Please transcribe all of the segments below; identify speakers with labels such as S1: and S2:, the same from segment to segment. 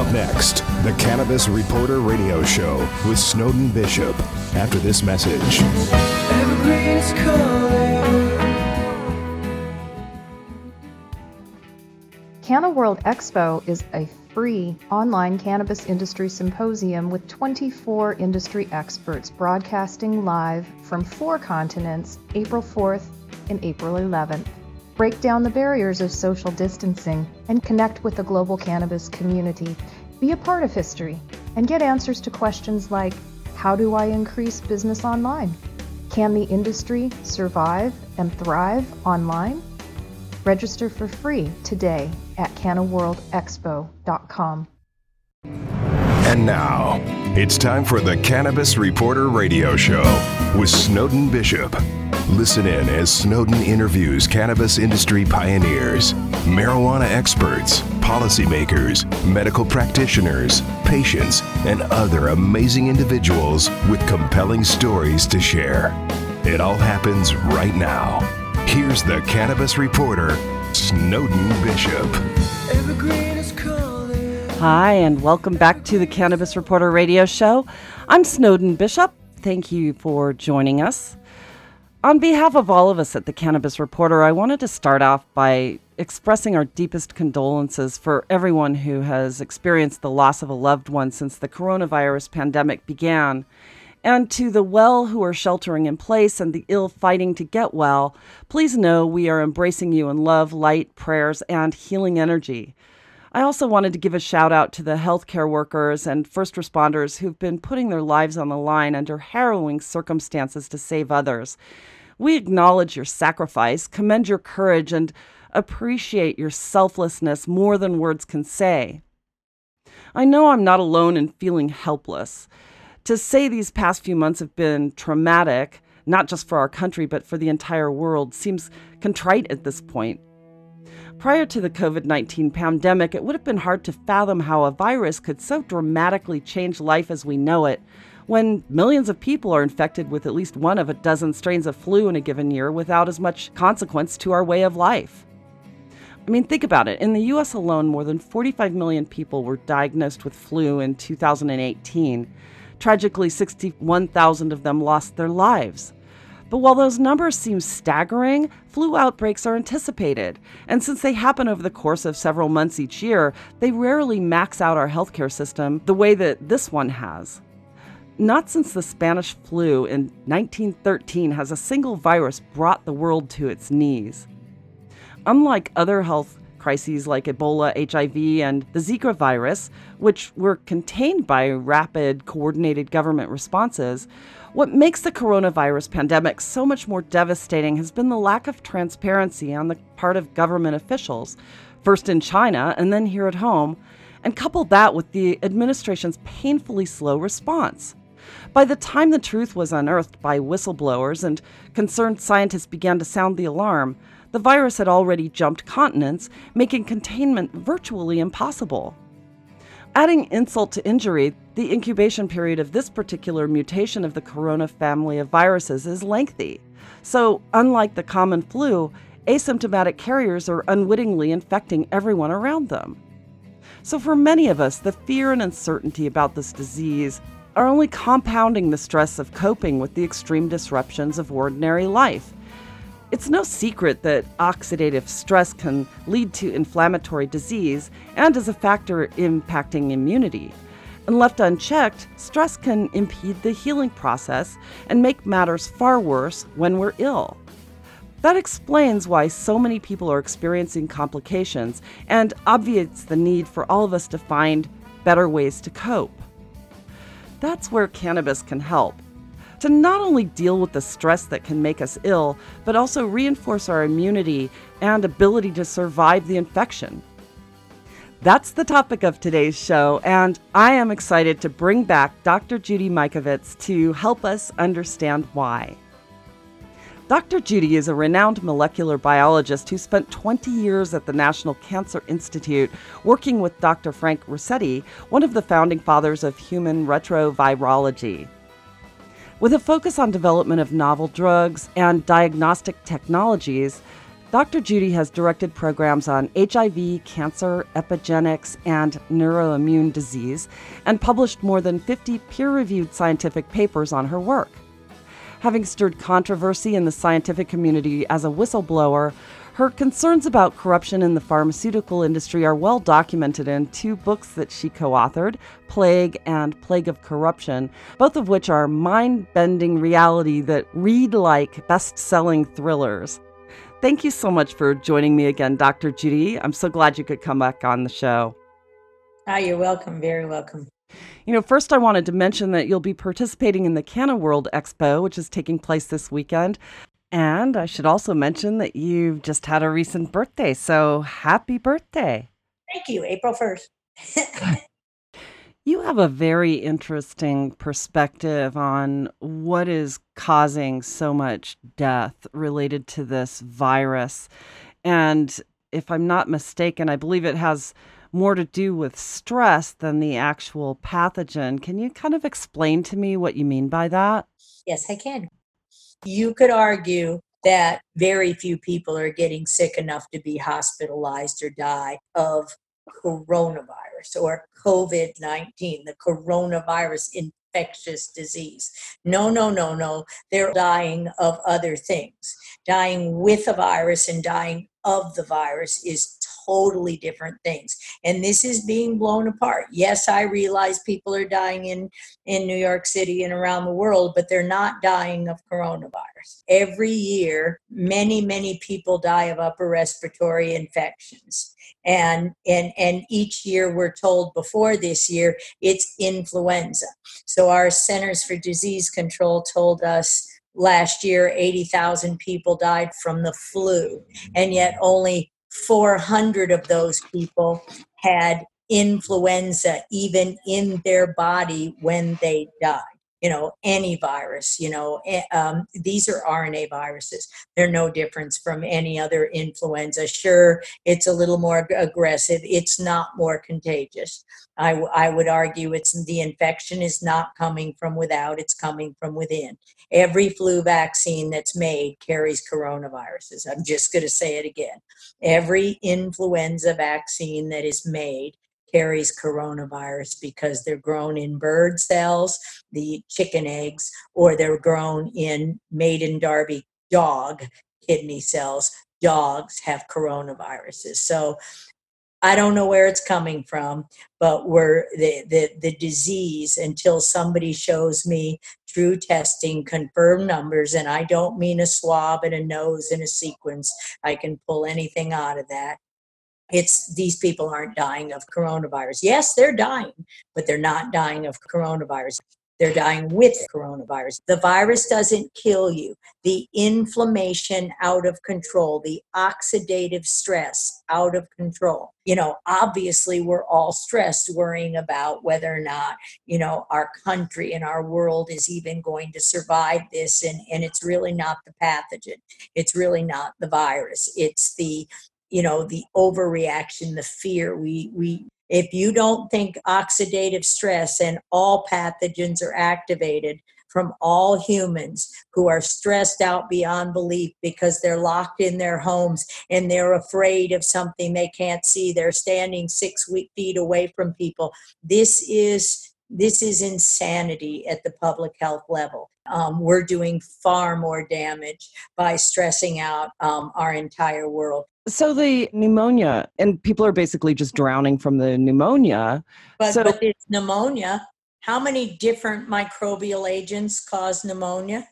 S1: Up next, the Cannabis Reporter Radio Show with Snowden Bishop. After this message.
S2: Canna World Expo is a free online cannabis industry symposium with 24 industry experts broadcasting live from four continents April 4th and April 11th. Break down the barriers of social distancing and connect with the global cannabis community. Be a part of history and get answers to questions like How do I increase business online? Can the industry survive and thrive online? Register for free today at cannaworldexpo.com.
S1: And now, it's time for the Cannabis Reporter Radio Show with Snowden Bishop. Listen in as Snowden interviews cannabis industry pioneers, marijuana experts, policymakers, medical practitioners, patients, and other amazing individuals with compelling stories to share. It all happens right now. Here's the cannabis reporter, Snowden Bishop.
S3: Hi, and welcome back to the Cannabis Reporter radio show. I'm Snowden Bishop. Thank you for joining us. On behalf of all of us at the Cannabis Reporter, I wanted to start off by expressing our deepest condolences for everyone who has experienced the loss of a loved one since the coronavirus pandemic began. And to the well who are sheltering in place and the ill fighting to get well, please know we are embracing you in love, light, prayers, and healing energy. I also wanted to give a shout out to the healthcare workers and first responders who've been putting their lives on the line under harrowing circumstances to save others. We acknowledge your sacrifice, commend your courage, and appreciate your selflessness more than words can say. I know I'm not alone in feeling helpless. To say these past few months have been traumatic, not just for our country, but for the entire world, seems contrite at this point. Prior to the COVID 19 pandemic, it would have been hard to fathom how a virus could so dramatically change life as we know it when millions of people are infected with at least one of a dozen strains of flu in a given year without as much consequence to our way of life. I mean, think about it. In the US alone, more than 45 million people were diagnosed with flu in 2018. Tragically, 61,000 of them lost their lives. But while those numbers seem staggering, flu outbreaks are anticipated. And since they happen over the course of several months each year, they rarely max out our healthcare system the way that this one has. Not since the Spanish flu in 1913 has a single virus brought the world to its knees. Unlike other health crises like Ebola, HIV, and the Zika virus, which were contained by rapid, coordinated government responses, what makes the coronavirus pandemic so much more devastating has been the lack of transparency on the part of government officials, first in China and then here at home, and couple that with the administration's painfully slow response. By the time the truth was unearthed by whistleblowers and concerned scientists began to sound the alarm, the virus had already jumped continents, making containment virtually impossible. Adding insult to injury, the incubation period of this particular mutation of the corona family of viruses is lengthy. So, unlike the common flu, asymptomatic carriers are unwittingly infecting everyone around them. So, for many of us, the fear and uncertainty about this disease are only compounding the stress of coping with the extreme disruptions of ordinary life. It's no secret that oxidative stress can lead to inflammatory disease and is a factor impacting immunity. And left unchecked, stress can impede the healing process and make matters far worse when we're ill. That explains why so many people are experiencing complications and obviates the need for all of us to find better ways to cope. That's where cannabis can help to not only deal with the stress that can make us ill, but also reinforce our immunity and ability to survive the infection. That's the topic of today's show, and I am excited to bring back Dr. Judy Mikovits to help us understand why. Dr. Judy is a renowned molecular biologist who spent 20 years at the National Cancer Institute working with Dr. Frank Ruscetti, one of the founding fathers of human retrovirology. With a focus on development of novel drugs and diagnostic technologies, Dr. Judy has directed programs on HIV, cancer, epigenetics, and neuroimmune disease, and published more than 50 peer reviewed scientific papers on her work. Having stirred controversy in the scientific community as a whistleblower, her concerns about corruption in the pharmaceutical industry are well documented in two books that she co authored Plague and Plague of Corruption, both of which are mind bending reality that read like best selling thrillers. Thank you so much for joining me again, Dr. Judy. I'm so glad you could come back on the show.
S4: Ah, you're welcome. Very welcome.
S3: You know, first I wanted to mention that you'll be participating in the Canna World Expo, which is taking place this weekend. And I should also mention that you've just had a recent birthday. So happy birthday.
S4: Thank you. April 1st.
S3: you have a very interesting perspective on what is causing so much death related to this virus. And if I'm not mistaken, I believe it has more to do with stress than the actual pathogen. Can you kind of explain to me what you mean by that?
S4: Yes, I can. You could argue that very few people are getting sick enough to be hospitalized or die of coronavirus or COVID 19, the coronavirus infectious disease. No, no, no, no. They're dying of other things. Dying with a virus and dying of the virus is totally different things. And this is being blown apart. Yes i realize people are dying in in new york city and around the world but they're not dying of coronavirus. Every year many many people die of upper respiratory infections. And and and each year we're told before this year it's influenza. So our centers for disease control told us last year 80,000 people died from the flu and yet only 400 of those people had influenza even in their body when they died you know any virus you know um, these are rna viruses. They're no difference from any other influenza. Sure it's a little more aggressive. It's not more contagious. I, w- I would argue it's the infection is not coming from without it's coming from within. Every flu vaccine that's made carries coronaviruses. I'm just going to say it again. Every influenza vaccine that is made carries coronavirus because they're grown in bird cells the chicken eggs or they're grown in Madin-Darby dog kidney cells dogs have coronaviruses so I don't know where it's coming from, but we're the, the, the disease until somebody shows me through testing confirmed numbers, and I don't mean a swab and a nose and a sequence. I can pull anything out of that. It's these people aren't dying of coronavirus. Yes, they're dying, but they're not dying of coronavirus. They're dying with coronavirus. The virus doesn't kill you. The inflammation out of control, the oxidative stress out of control. You know, obviously, we're all stressed worrying about whether or not, you know, our country and our world is even going to survive this. And, and it's really not the pathogen, it's really not the virus. It's the you know the overreaction the fear we we if you don't think oxidative stress and all pathogens are activated from all humans who are stressed out beyond belief because they're locked in their homes and they're afraid of something they can't see they're standing six feet away from people this is this is insanity at the public health level. Um, we're doing far more damage by stressing out um, our entire world.
S3: So the pneumonia, and people are basically just drowning from the pneumonia.
S4: But,
S3: so,
S4: but it's pneumonia. How many different microbial agents cause pneumonia?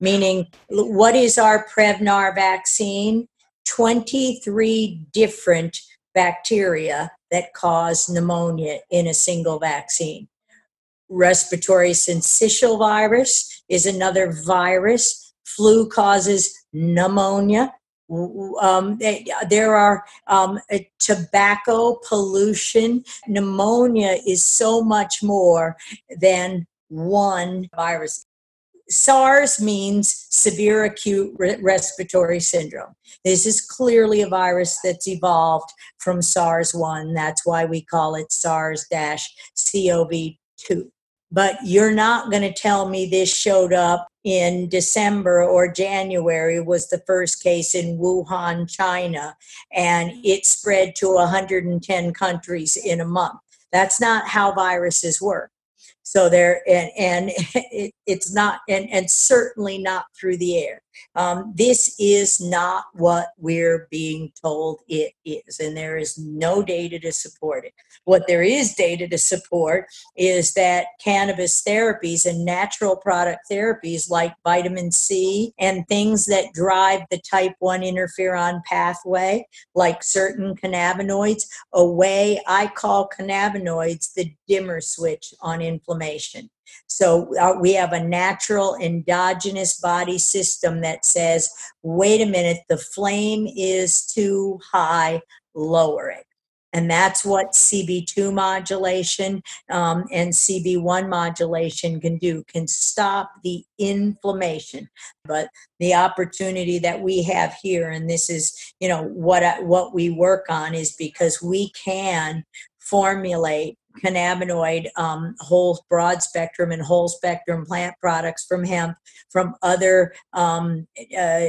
S4: Meaning, what is our Prevnar vaccine? 23 different bacteria that cause pneumonia in a single vaccine. Respiratory syncytial virus is another virus. Flu causes pneumonia um, there are um, tobacco pollution. Pneumonia is so much more than one virus. SARS means severe acute respiratory syndrome. This is clearly a virus that's evolved from SARS 1. That's why we call it SARS CoV 2 but you're not going to tell me this showed up in December or January was the first case in Wuhan, China, and it spread to 110 countries in a month. That's not how viruses work. So there, and, and it, it's not, and, and certainly not through the air. Um, this is not what we're being told it is, and there is no data to support it. What there is data to support is that cannabis therapies and natural product therapies like vitamin C and things that drive the type 1 interferon pathway, like certain cannabinoids, a way I call cannabinoids the dimmer switch on inflammation. So uh, we have a natural endogenous body system that says, wait a minute, the flame is too high, lower it. And that's what CB2 modulation um, and CB1 modulation can do, can stop the inflammation. But the opportunity that we have here, and this is, you know, what, I, what we work on is because we can formulate cannabinoid, um, whole broad spectrum and whole spectrum plant products from hemp, from other um, uh,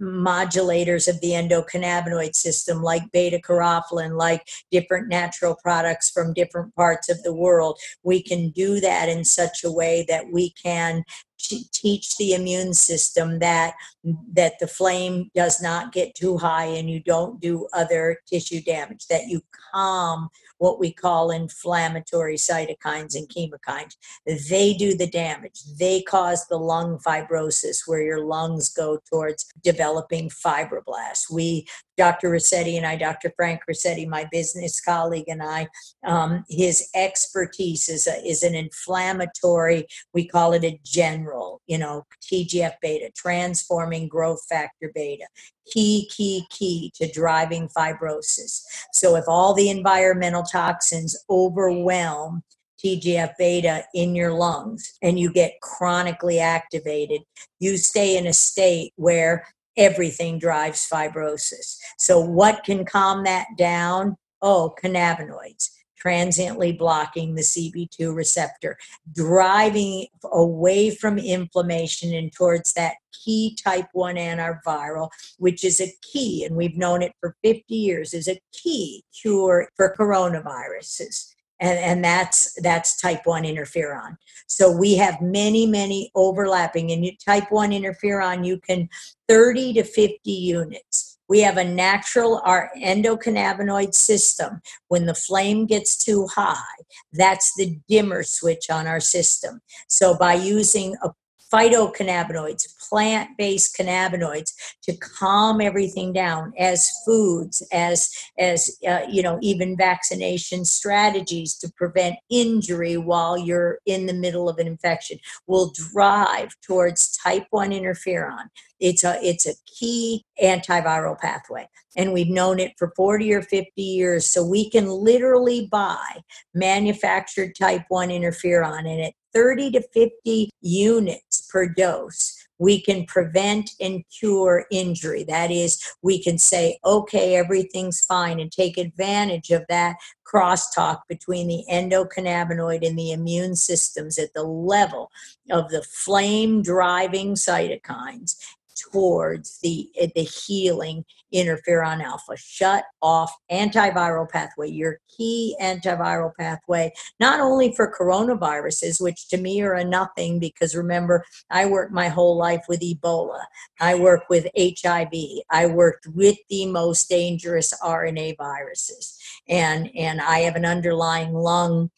S4: modulators of the endocannabinoid system, like beta carotene, like different natural products from different parts of the world. We can do that in such a way that we can teach the immune system that that the flame does not get too high and you don't do other tissue damage that you calm what we call inflammatory cytokines and chemokines. They do the damage. They cause the lung fibrosis where your lungs go towards developing fibroblasts. We Dr. Ruscetti and I, Dr. Frank Ruscetti, my business colleague, and I, um, his expertise is, a, is an inflammatory, we call it a general, you know, TGF beta, transforming growth factor beta key, key, key to driving fibrosis. So if all the environmental toxins overwhelm TGF beta in your lungs and you get chronically activated, you stay in a state where everything drives fibrosis. So, what can calm that down? Oh, cannabinoids transiently blocking the CB2 receptor, driving away from inflammation and towards that key type 1 antiviral, which is a key, and we've known it for 50 years, is a key cure for coronaviruses. And, and that's that's type 1 interferon so we have many many overlapping and type 1 interferon you can 30 to 50 units we have a natural, our endocannabinoid system. When the flame gets too high, that's the dimmer switch on our system. So by using a phytocannabinoids, plant based cannabinoids to calm everything down as foods, as, as uh, you know, even vaccination strategies to prevent injury while you're in the middle of an infection will drive towards type 1 interferon. It's a, it's a key antiviral pathway. And we've known it for 40 or 50 years. So we can literally buy manufactured type 1 interferon and at 30 to 50 units per dose we can prevent and cure injury. That is, we can say, okay, everything's fine, and take advantage of that crosstalk between the endocannabinoid and the immune systems at the level of the flame driving cytokines towards the eh, the healing interferon alpha. Shut off antiviral pathway your key antiviral pathway not only for coronaviruses which to me are a nothing because remember i worked my whole life with ebola. I work with hiv i worked with the most dangerous rna viruses. And and i have an underlying lung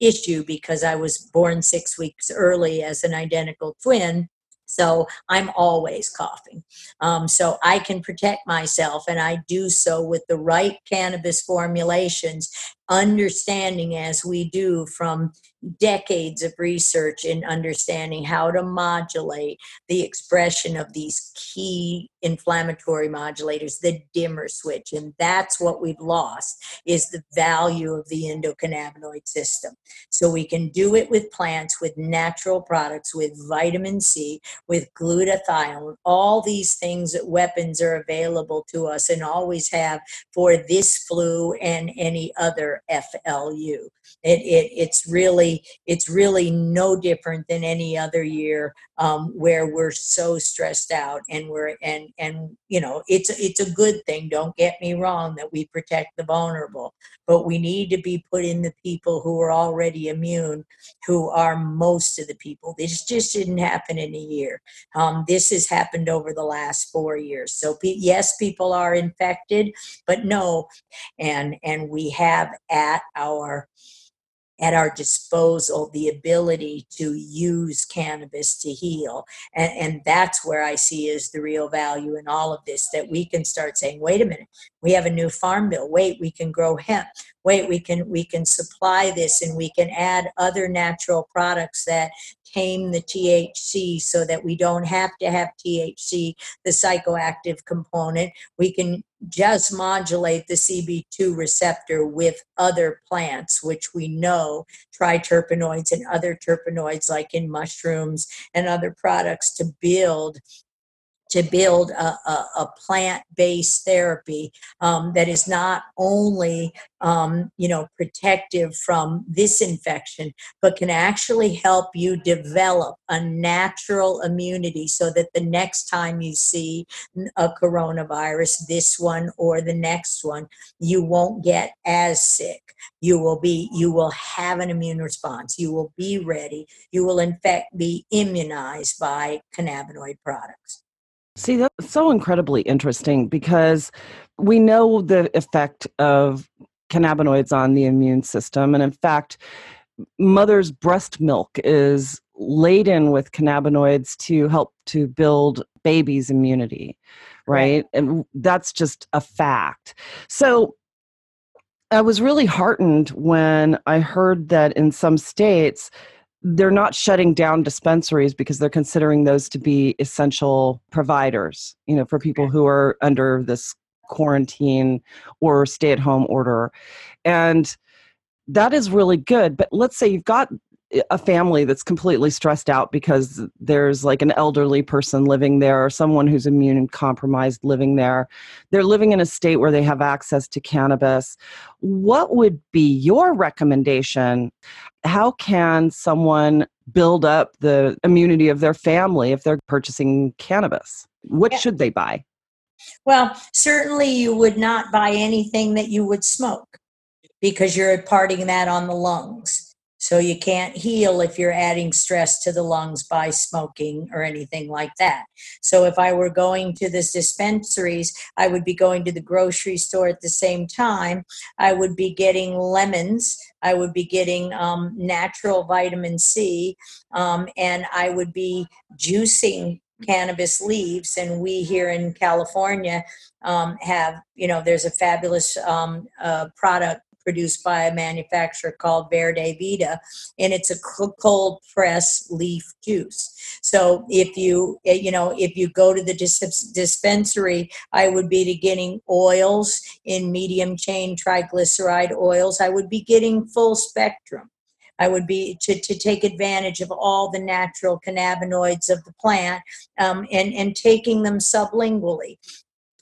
S4: issue because i was born 6 weeks early as an identical twin so I'm always coughing. Um, so I can protect myself, and I do so with the right cannabis formulations understanding as we do from decades of research in understanding how to modulate the expression of these key inflammatory modulators the dimmer switch. And that's what we've lost is the value of the endocannabinoid system. So we can do it with plants with natural products with vitamin c with glutathione all these things that weapons are available to us and always have for this flu and any other FLU. It, it, it's really it's really no different than any other year um, where we're so stressed out and we're and and you know it's it's a good thing. Don't get me wrong that we protect the vulnerable, but we need to be putting the people who are already immune, who are most of the people. This just didn't happen in a year. Um, this has happened over the last four years. So yes, people are infected, but no, and and we have at our at our disposal the ability to use cannabis to heal. And, and that's where i see is the real value in all of this that we can start saying wait a minute we have a new farm bill. Wait we can grow hemp. Wait we can we can supply this and we can add other natural products that tame the THC so that we don't have to have THC, the psychoactive component. We can just modulate the CB2 receptor with other plants, which we know triterpenoids and other terpenoids, like in mushrooms and other products, to build to build a, a, a plant-based therapy um, that is not only um, you know protective from this infection but can actually help you develop a natural immunity so that the next time you see a coronavirus this one or the next one you won't get as sick. You will be you will have an immune response. You will be ready. You will in fact be immunized by cannabinoid products
S3: See, that's so incredibly interesting because we know the effect of cannabinoids on the immune system. And in fact, mother's breast milk is laden with cannabinoids to help to build baby's immunity, right? And that's just a fact. So I was really heartened when I heard that in some states, they're not shutting down dispensaries because they're considering those to be essential providers you know for people who are under this quarantine or stay at home order. And that is really good but let's say you've got a family that's completely stressed out because there's like an elderly person living there or someone who's immune compromised living there. They're living in a state where they have access to cannabis. What would be your recommendation? How can someone build up the immunity of their family if they're purchasing cannabis? What yeah. should they buy?
S4: Well, certainly you would not buy anything that you would smoke because you're imparting that on the lungs so you can't heal if you're adding stress to the lungs by smoking or anything like that. So if I were going to the dispensaries, I would be going to the grocery store at the same time. I would be getting lemons. I would be getting um, natural vitamin C, um, and I would be juicing cannabis leaves and we here in california um, have you know there's a fabulous um, uh, product produced by a manufacturer called Verde Vita, and it's a cold press leaf juice. So if you eh, you know if you go to the dispensary, I would be getting oils in medium chain triglyceride oils. I would be getting full spectrum. I would be to, to take advantage of all the natural cannabinoids of the plant um, and, and taking them sublingually.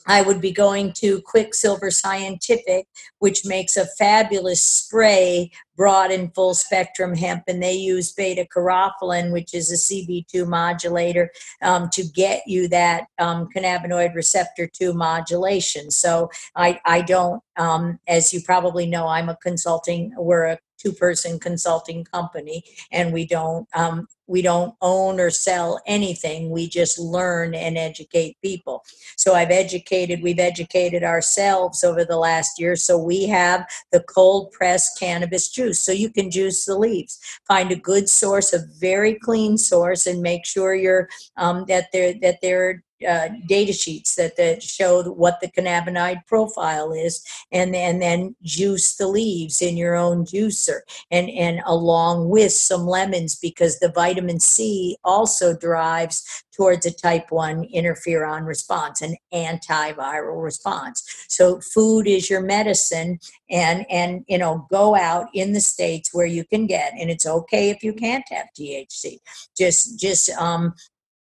S4: I would be going to Quicksilver Scientific, which makes a fabulous spray broad and full spectrum hemp, and they use beta caryophyllene, which is a CB2 modulator, um, to get you that um, cannabinoid receptor 2 modulation. So I, I don't, um, as you probably know, I'm a consulting, we're a two person consulting company and we don't um, we don't own or sell anything. We just learn and educate people. So i've educated we've educated ourselves over the last year so we have the cold pressed cannabis juice. So you can juice the leaves. Find a good source a very clean source and make sure you're um, that they're that they're uh, data sheets that, that show what the cannabinoid profile is and, and then juice the leaves in your own juicer and, and along with some lemons because the vitamin C also drives towards a type 1 interferon response, an antiviral response. So food is your medicine and and you know go out in the states where you can get and it's okay if you can't have THC. Just just um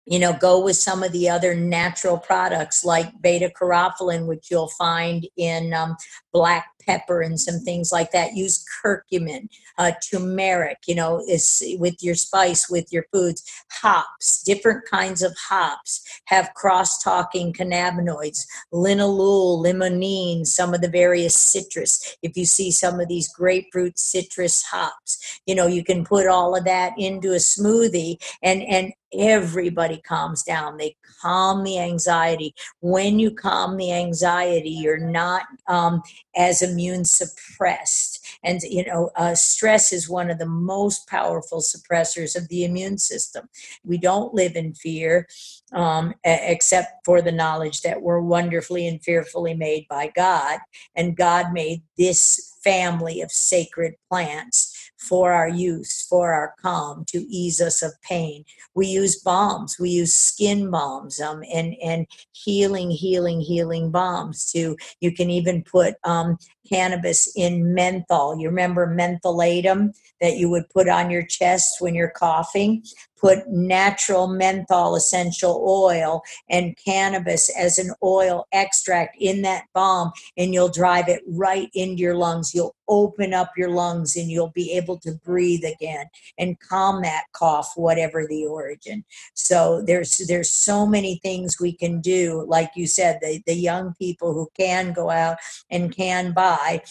S4: you know go with some of the other natural products like beta carotene which you'll find in um, black pepper and some things like that. Use curcumin uh, turmeric you know is with your spice with your foods. Hops different kinds of hops. Have cross-talking cannabinoids linalool limonene some of the various citrus. If you see some of these grapefruit citrus hops you know you can put all of that into a smoothie and and everybody calms down. They calm the anxiety. When you calm the anxiety you're not um, as immune suppressed and you know uh, stress is one of the most powerful suppressors of the immune system we don't live in fear um, except for the knowledge that we're wonderfully and fearfully made by god and god made this family of sacred plants for our use, for our calm, to ease us of pain. We use balms, we use skin balms, um, and and healing, healing, healing balms. To you can even put um, cannabis in menthol. You remember mentholatum that you would put on your chest when you're coughing? Put natural menthol essential oil and cannabis as an oil extract in that balm, and you'll drive it right into your lungs. You'll open up your lungs and you'll be able to breathe again and calm that cough, whatever the origin. So there's there's so many things we can do. Like you said, the, the young people who can go out and can buy buy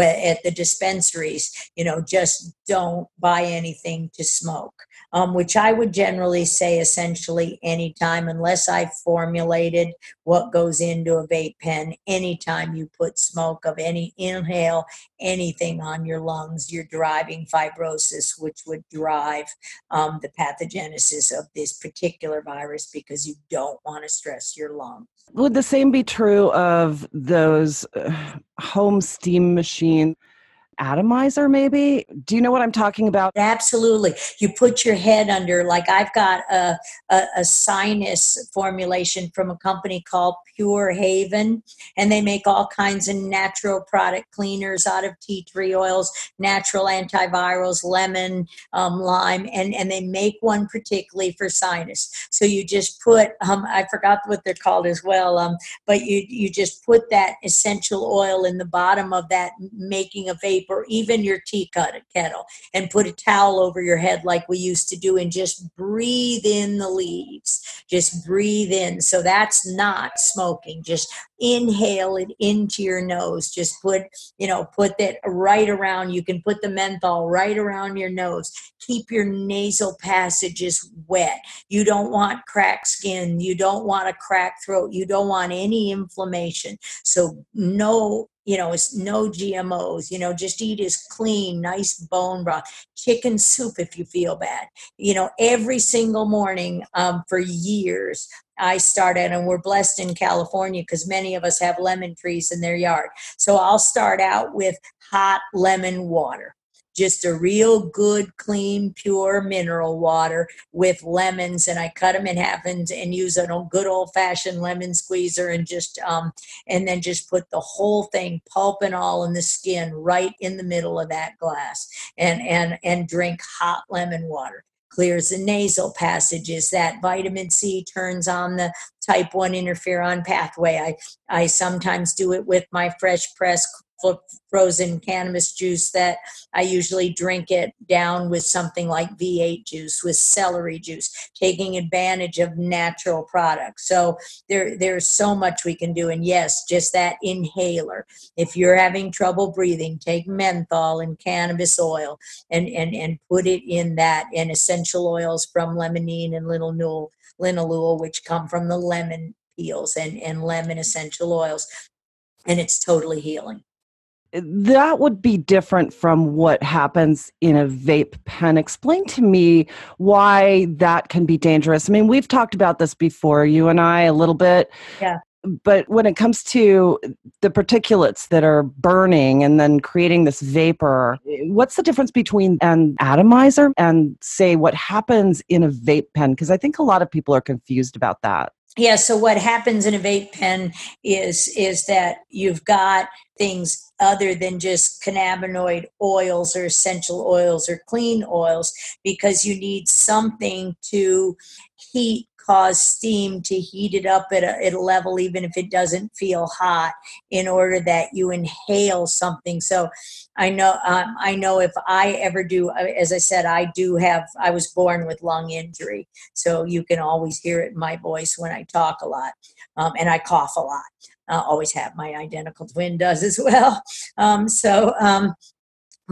S4: at the dispensaries, you know, just don't buy anything to smoke, um, which I would generally say essentially anytime, unless I formulated what goes into a vape pen, anytime you put smoke of any inhale anything on your lungs, you're driving fibrosis, which would drive um, the pathogenesis of this particular virus because you don't want to stress your lungs.
S3: Would the same be true of those uh, home steam machine atomizer maybe? Do you know what i'm talking about?
S4: Absolutely. You put your head under like i've got a, a, a, sinus formulation from a company called Pure Haven and they make all kinds of natural product cleaners out of tea tree oils natural antivirals lemon um, lime and, and they make one particularly for sinus. So you just put um, i forgot what they're called as well um, but you, you just put that essential oil in the bottom of that making a vape or even your tea kettle and put a towel over your head like we used to do and just breathe in the leaves. Just breathe in. So that's not smoking. Just inhale it into your nose. Just put, you know, put that right around. You can put the menthol right around your nose. Keep your nasal passages wet. You don't want cracked skin. You don't want a cracked throat. You don't want any inflammation. So no you know, it's no GMOs, you know, just eat as clean, nice bone broth, chicken soup if you feel bad. You know, every single morning um, for years, I started, and we're blessed in California because many of us have lemon trees in their yard. So I'll start out with hot lemon water just a real good, clean, pure mineral water with lemons. And I cut them in half and, and use a good old fashioned lemon squeezer and just, um, and then just put the whole thing, pulp and all, in the skin right in the middle of that glass and, and, and drink hot lemon water clears the nasal passages that vitamin c turns on the type 1 interferon pathway i i sometimes do it with my fresh press frozen cannabis juice that I usually drink it down with something like V8 juice, with celery juice, taking advantage of natural products. So there, there's so much we can do. And yes, just that inhaler. If you're having trouble breathing, take menthol and cannabis oil and, and, and put it in that and essential oils from limonene and linalool, linalool which come from the lemon peels and, and lemon essential oils. And it's totally healing
S3: that would be different from what happens in a vape pen. Explain to me why that can be dangerous. I mean, we've talked about this before, you and I, a little bit.
S4: Yeah.
S3: But when it comes to the particulates that are burning and then creating this vapor, what's the difference between an atomizer and, say, what happens in a vape pen? Because I think a lot of people are confused about that
S4: yeah so what happens in a vape pen is is that you've got things other than just cannabinoid oils or essential oils or clean oils because you need something to heat cause steam to heat it up at a, at a level, even if it doesn't feel hot, in order that you inhale something. So I know um, I know if I ever do, uh, as I said, I do have. I was born with lung injury, so you can always hear it in my voice when I talk a lot, um, and I cough a lot. I always have. My identical twin does as well. Um, so um,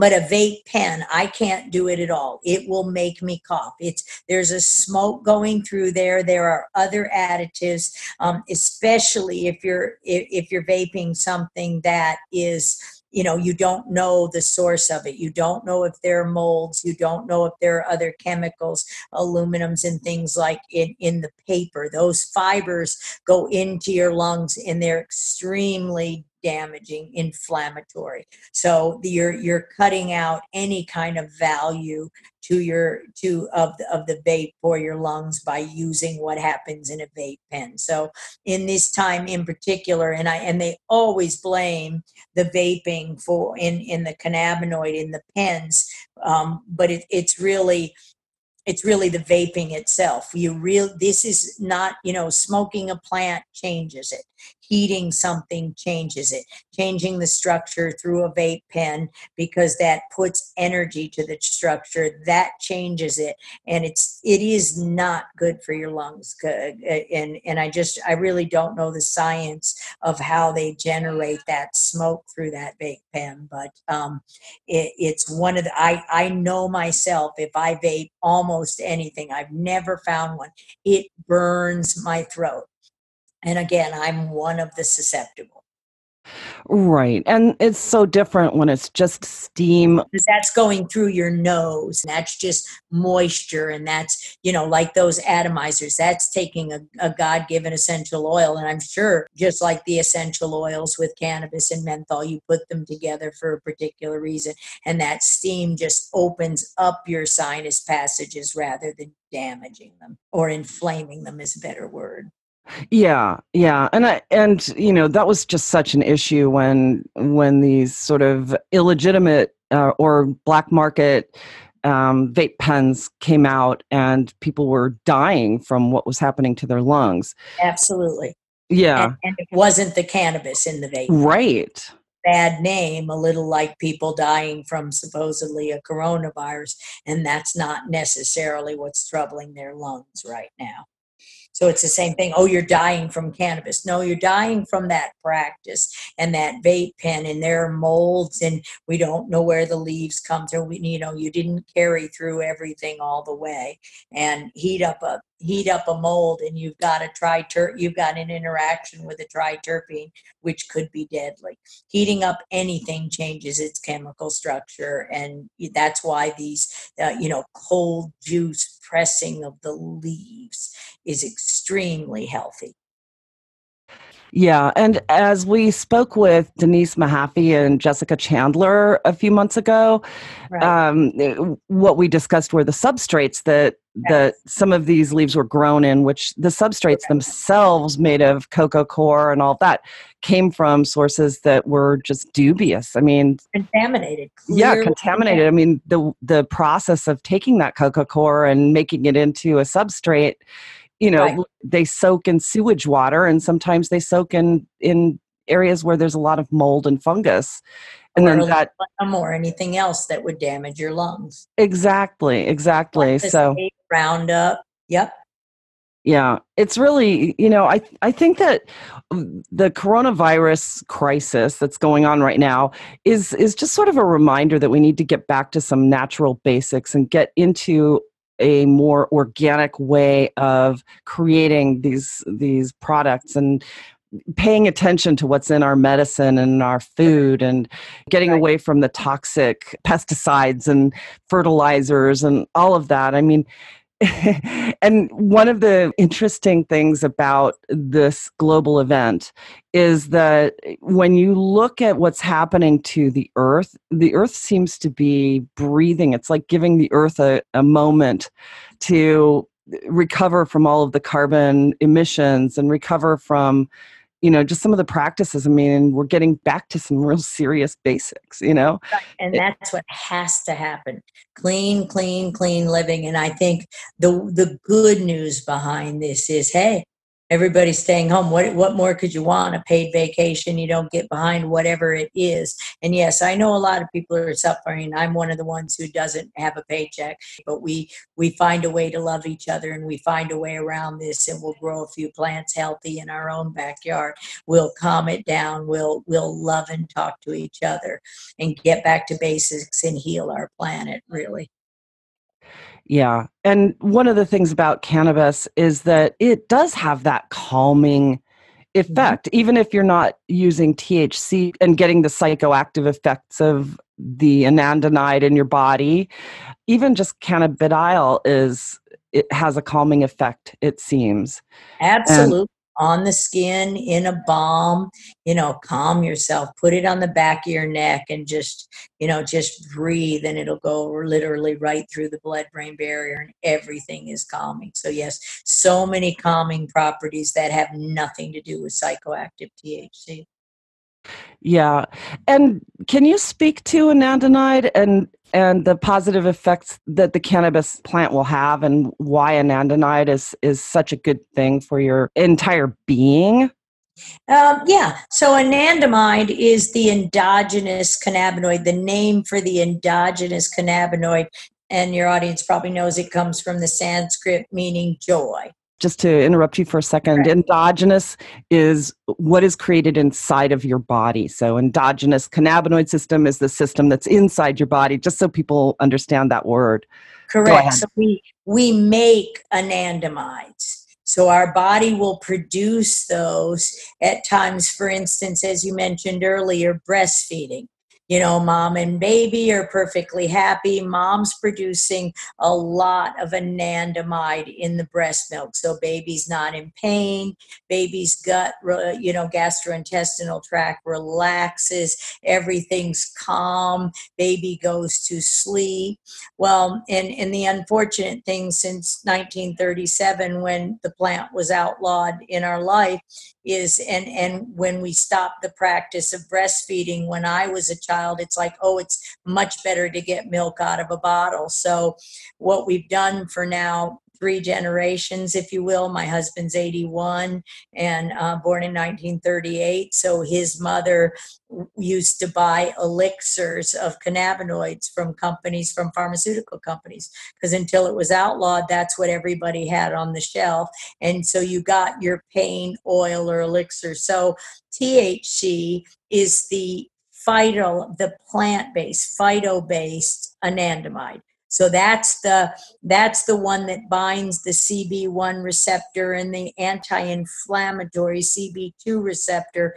S4: but a vape pen i can't do it at all. It will make me cough. It's there's a smoke going through there. There are other additives um, especially if you're if, if you're vaping something that is you know you don't know the source of it. You don't know if there are molds. You don't know if there are other chemicals aluminums and things like in in the paper. Those fibers go into your lungs and they're extremely damaging, inflammatory. So you're you're cutting out any kind of value to your to of the, of the vape for your lungs by using what happens in a vape pen. So in this time in particular, and I and they always blame the vaping for in in the cannabinoid in the pens, um, but it, it's really it's really the vaping itself you real this is not you know smoking a plant changes it heating something changes it. Changing the structure through a vape pen because that puts energy to the structure that changes it. And it's it is not good for your lungs and and i just i really don't know the science of how they generate that smoke through that vape pen but um it, it's one of the i i know myself if i vape almost anything i've never found one it burns my throat and again, I'm one of the susceptible.
S3: Right. And it's so different when it's just steam.
S4: That's going through your nose. That's just moisture. And that's, you know, like those atomizers. That's taking a, a God given essential oil. And I'm sure, just like the essential oils with cannabis and menthol, you put them together for a particular reason. And that steam just opens up your sinus passages rather than damaging them or inflaming them, is a better word.
S3: Yeah, yeah, and I, and you know that was just such an issue when when these sort of illegitimate uh, or black market um, vape pens came out, and people were dying from what was happening to their lungs.
S4: Absolutely.
S3: Yeah,
S4: and, and it wasn't the cannabis in the vape.
S3: Right.
S4: Bad name, a little like people dying from supposedly a coronavirus, and that's not necessarily what's troubling their lungs right now. So it's the same thing. Oh, you're dying from cannabis. No, you're dying from that practice and that vape pen, and there are molds, and we don't know where the leaves come through. We, you know, you didn't carry through everything all the way, and heat up a heat up a mold, and you've got a triter. You've got an interaction with a triterpene, which could be deadly. Heating up anything changes its chemical structure, and that's why these, uh, you know, cold juice pressing of the leaves is extremely healthy.
S3: Yeah. And as we spoke with Denise Mahaffey and Jessica Chandler a few months ago, right. um, what we discussed were the substrates that yes. that some of these leaves were grown in, which the substrates themselves made of coco coir and all that came from sources that were just dubious. I mean
S4: contaminated.
S3: Yeah, contaminated. I mean the the process of taking that coco coir and making it into a substrate you know right. they soak in sewage water and sometimes they soak in in areas where there's a lot of mold and fungus and
S4: or
S3: then that
S4: or anything else that would damage your lungs
S3: exactly exactly like so
S4: roundup yep.
S3: Yeah it's really you know i i think that the coronavirus crisis that's going on right now is is just sort of a reminder that we need to get back to some natural basics and get into a more organic way of creating these these products and paying attention to what's in our medicine and our food and getting away from the toxic pesticides and fertilizers and all of that. I mean and one of the interesting things about this global event is that when you look at what's happening to the earth, the earth seems to be breathing. It's like giving the earth a, a moment to recover from all of the carbon emissions and recover from you know just some of the practices i mean we're getting back to some real serious basics you know?
S4: And that's what has to happen. Clean clean clean living and i think the the good news behind this is hey everybody's staying home. What what more could you want? A paid vacation. You don't get behind whatever it is. And yes, I know a lot of people are suffering. I'm one of the ones who doesn't have a paycheck, but we we find a way to love each other and we find a way around this and we'll grow a few plants healthy in our own backyard. We'll calm it down. We'll we'll love and talk to each other and get back to basics and heal our planet really.
S3: Yeah. And one of the things about cannabis is that it does have that calming mm-hmm. effect, mm-hmm. even if you're not using THC and getting the psychoactive effects of the anandamide in your body. Even just cannabidiol is it has a calming effect, it seems.
S4: Absolutely. On the skin in a balm you know calm yourself put it on the back of your neck and just you know just breathe and it'll go literally right through the blood brain barrier and everything is calming so yes so many calming properties that have nothing to do with psychoactive thc
S3: yeah. And can you speak to anandamide and and the positive effects that the cannabis plant will have and why anandamide is is such a good thing for your entire being?
S4: Um, yeah, so anandamide is the endogenous cannabinoid, the name for the endogenous cannabinoid, and your audience probably knows it comes from the Sanskrit meaning joy
S3: just to interrupt you for a second, right. endogenous is what is created inside of your body. So, endogenous cannabinoid system is the system that's inside your body, just so people understand that word.
S4: Correct. So, we, we make anandamides. So, our body will produce those at times, for instance, as you mentioned earlier, breastfeeding you know, mom and baby are perfectly happy. Mom's producing a lot of anandamide in the breast milk. So baby's not in pain. Baby's gut, you know, gastrointestinal tract relaxes. Everything's calm. Baby goes to sleep. Well, and, and the unfortunate thing since 1937, when the plant was outlawed in our life, is and and when we stopped the practice of breastfeeding when i was a child it's like oh it's much better to get milk out of a bottle so what we've done for now three generations, if you will. My husband's 81 and uh, born in 1938. So his mother used to buy elixirs of cannabinoids from companies, from pharmaceutical companies, because until it was outlawed, that's what everybody had on the shelf. And so you got your pain oil or elixir. So THC is the phyto, the plant-based, phyto-based anandamide. So that's the that's the one that binds the CB1 receptor and the anti-inflammatory CB2 receptor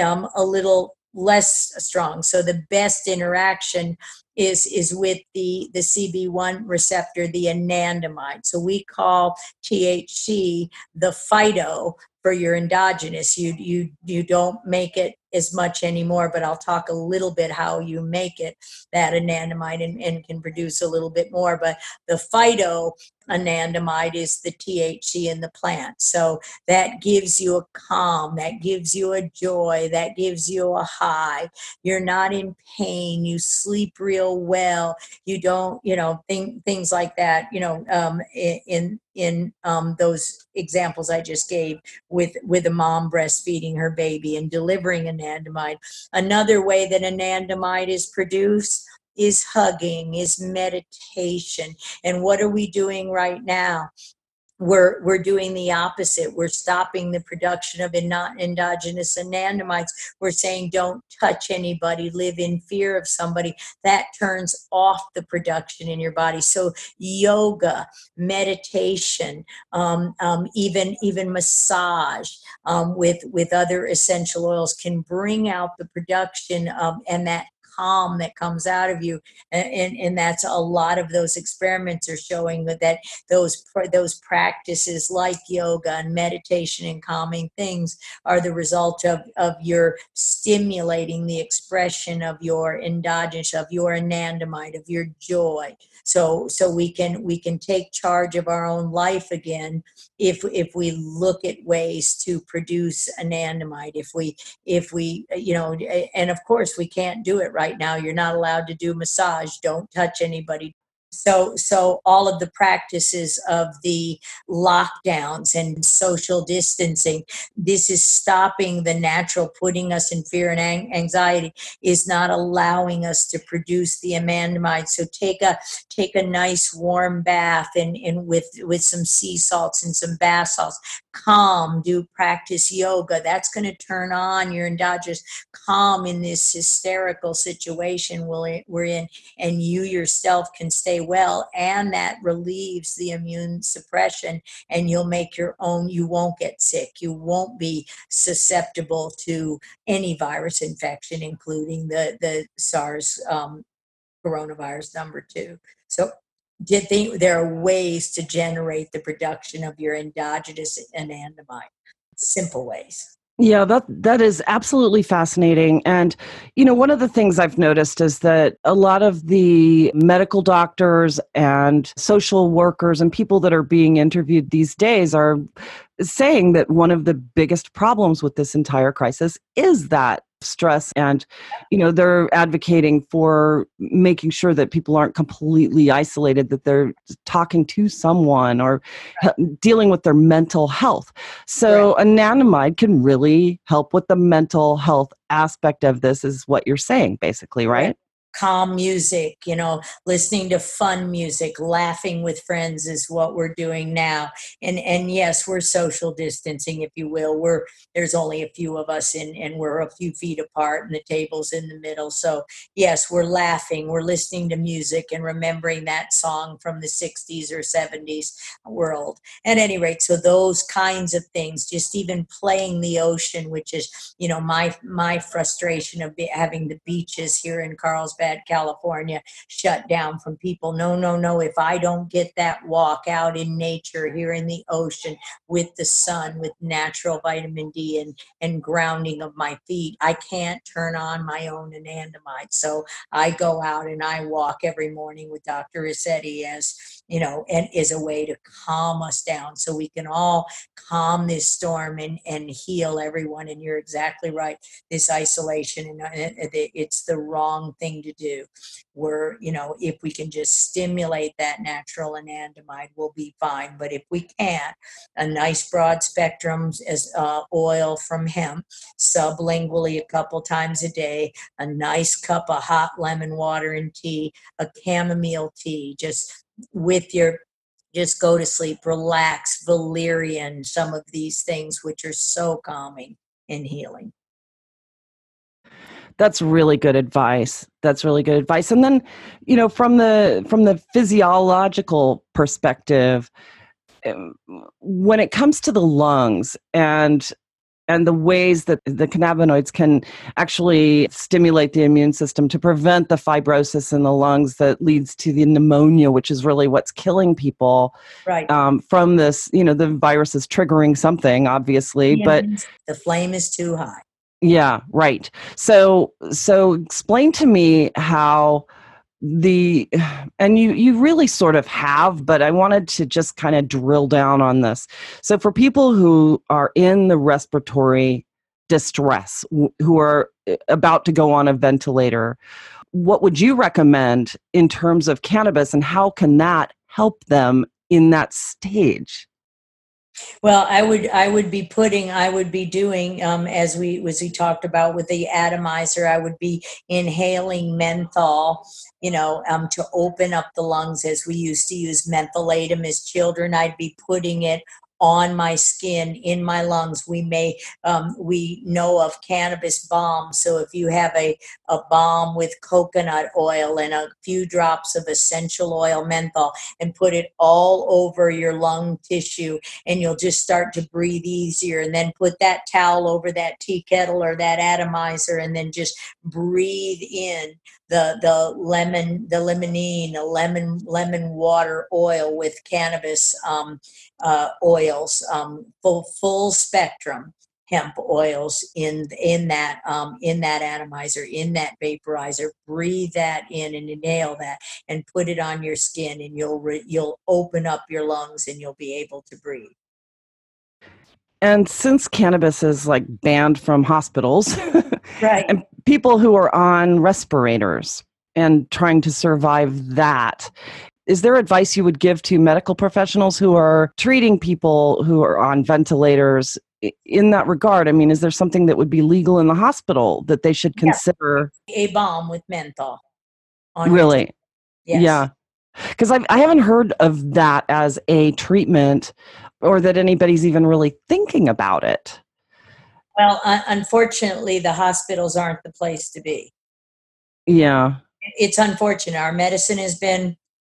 S4: um, a little less strong. So the best interaction is is with the the CB1 receptor, the anandamide. So we call THC the phyto for your endogenous. You you you don't make it as much anymore, but I'll talk a little bit how you make it that anandamide and, and can produce a little bit more. But the phyto anandamide is the THC in the plant. So that gives you a calm, that gives you a joy, that gives you a high. You're not in pain, you sleep real well. You don't, you know, think, things like that, you know, um, in in um, those examples I just gave with with a mom breastfeeding her baby and delivering anandamide. Another way that anandamide is produced is hugging, is meditation. And what are we doing right now? We're we're doing the opposite. We're stopping the production of not endogenous anandamides. We're saying don't touch anybody. Live in fear of somebody. That turns off the production in your body. So yoga meditation um, um, even even massage um, with with other essential oils can bring out the production of and that calm that comes out of you and, and that's a lot of those experiments are showing that, that those those practices like yoga and meditation and calming things are the result of, of your stimulating the expression of your endogenous of your anandamide of your joy. So so we can we can take charge of our own life again if if we look at ways to produce anandamide if we if we you know and of course we can't do it right now. You're not allowed to do massage. Don't touch anybody so so all of the practices of the lockdowns and social distancing this is stopping the natural putting us in fear and anxiety is not allowing us to produce the anandamide so take a take a nice warm bath and, and with with some sea salts and some bath salts calm do practice yoga. That's going to turn on your endogenous calm in this hysterical situation we're in and you yourself can stay well and that relieves the immune suppression and you'll make your own you won't get sick. You won't be susceptible to any virus infection including the the sars um, coronavirus number two. So you think there are ways to generate the production of your endogenous anandamide simple ways
S3: yeah, that that is absolutely fascinating. And you know, one of the things I've noticed is that a lot of the medical doctors and social workers and people that are being interviewed these days are saying that one of the biggest problems with this entire crisis is that stress and you know they're advocating for making sure that people aren't completely isolated that they're talking to someone or dealing with their mental health. So right. anandamide can really help with the mental health aspect of this is what you're saying basically right, right
S4: calm music, you know, listening to fun music, laughing with friends is what we're doing now. And and yes, we're social distancing, if you will. We're there's only a few of us and, and we're a few feet apart and the table's in the middle. So yes, we're laughing, we're listening to music and remembering that song from the 60s or 70s world. At any rate, so those kinds of things, just even playing the ocean, which is, you know, my my frustration of having the beaches here in Carlsbad California, shut down from people. No, no, no. If I don't get that walk out in nature here in the ocean with the sun, with natural vitamin D and, and grounding of my feet, I can't turn on my own anandamide. So I go out and I walk every morning with Dr. Ruscetti as you know, and is a way to calm us down so we can all calm this storm and, and heal everyone. And you're exactly right. This isolation, and it's the wrong thing to do. We're, you know, if we can just stimulate that natural anandamide, we'll be fine. But if we can't, a nice broad spectrum as uh, oil from hemp, sublingually a couple times a day, a nice cup of hot lemon water and tea, a chamomile tea, just with your just go to sleep, relax, valerian, some of these things which are so calming and healing.
S3: That's really good advice. That's really good advice. And then, you know, from the from the physiological perspective, um, when it comes to the lungs and and the ways that the cannabinoids can actually stimulate the immune system to prevent the fibrosis in the lungs that leads to the pneumonia, which is really what's killing people.
S4: Right.
S3: Um, from this, you know, the virus is triggering something, obviously, but
S4: the flame is too high.
S3: Yeah, right. So, so explain to me how the and you you really sort of have but i wanted to just kind of drill down on this. So for people who are in the respiratory distress who are eh, about to go on a ventilator what would you recommend in terms of cannabis and how can that help them in that stage
S4: well, I would I would be putting I would be doing um, as we as we talked about with the atomizer. I would be inhaling menthol, you know, um, to open up the lungs as we used to use mentholatum as children. I'd be putting it on my skin, in my lungs. We may, um, we know of cannabis balms. So if you have a, a balm with coconut oil and a few drops of essential oil menthol and put it all over your lung tissue and you'll just start to breathe easier and then put that towel over that tea kettle or that atomizer and then just breathe in the the lemon the limonene the lemon lemon water oil with cannabis um, uh, oils um, full full spectrum hemp oils in in that um, in that atomizer in that vaporizer. Breathe that in and inhale that and put it on your skin and you'll re- you'll open up your lungs and you'll be able to breathe
S3: And since cannabis is like banned from hospitals,
S4: Right.
S3: and people who are on respirators and trying to survive that, is there advice you would give to medical professionals who are treating people who are on ventilators in that regard? I mean, is there something that would be legal in the hospital that they should consider?
S4: A balm with menthol. on
S3: Really?
S4: Yes.
S3: Yeah. Because I I haven't heard of that as a treatment or that anybody's even really thinking about it.
S4: Well, un- unfortunately, the hospitals aren't the place to be.
S3: Yeah.
S4: It's unfortunate. Our medicine has been,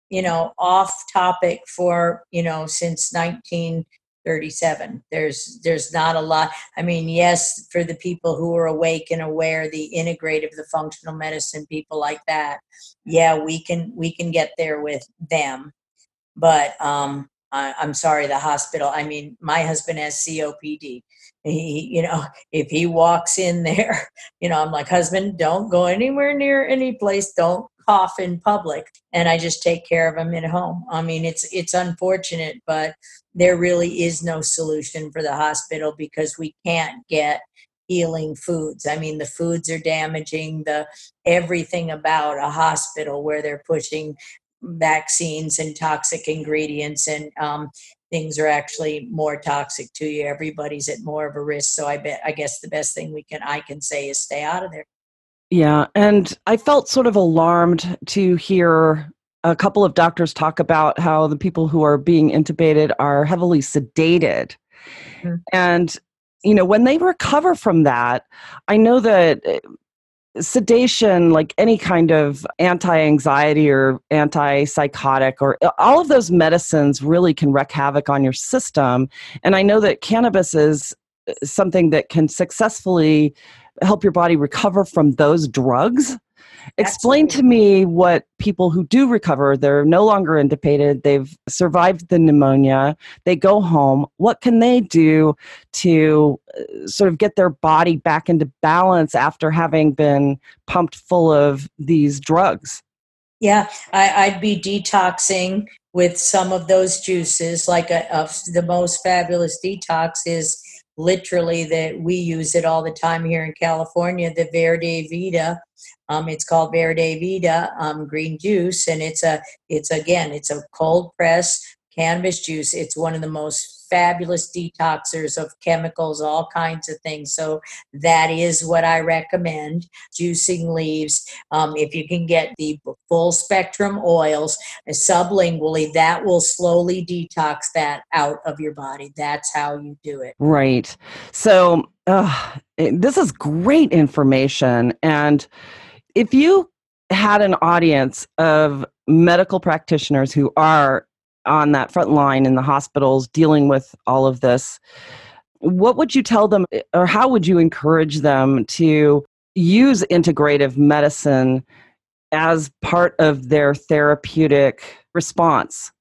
S4: you know, off topic for, you know, since 1937. There's there's not a lot. I mean, yes, for the people who are awake and aware, the integrative, the functional medicine people like that, yeah, we can we can get there with them. But um I, I'm sorry, the hospital. I mean, my husband has COPD. He, you know, if he walks in there, you know, I'm like, husband, don't go anywhere near any place. Don't cough in public. And I just take care of him at home. I mean, it's it's unfortunate, but there really is no solution for the hospital because we can't get healing foods. I mean, the foods are damaging the everything about a hospital where they're pushing vaccines and toxic ingredients and um, things are actually more toxic to you everybody's at more of a risk so i bet i guess the best thing we can i can say is stay out of there
S3: Yeah. And I felt sort of alarmed to hear a couple of doctors talk about how the people who are being intubated are heavily sedated.
S4: Mhm.
S3: And, you know, when they recover from that, I know that uh, sedation, like any kind of anti anxiety or anti-psychotic or uh, all of those medicines really can wreak havoc on your system. And I know that cannabis is uh, something that can successfully help your body recover from those drugs. Explain to me what people who do recover, they're no longer intubated, they've survived the pneumonia, they go home. What can they do to uh, sort of get their body back into balance after having been pumped full of these drugs?
S4: yeah I, i'd be detoxing with some of those juices like a, of the most fabulous detox is literally that we use it all the time here in california the verde vita um, it's called verde vita um, green juice and it's a it's again it's a cold press cannabis juice. It's one of the most fabulous detoxers of chemicals all kinds of things so that is what i recommend juicing leaves um, if you can get the full spectrum oils uh, sublingually that will slowly detox that out of your body that's how you do it
S3: Right. So, uh, this is great information. And if you had an audience of medical practitioners who are on that front line in the hospitals dealing with all of this, what would you tell them, or how would you encourage them to use integrative medicine as part of their therapeutic response?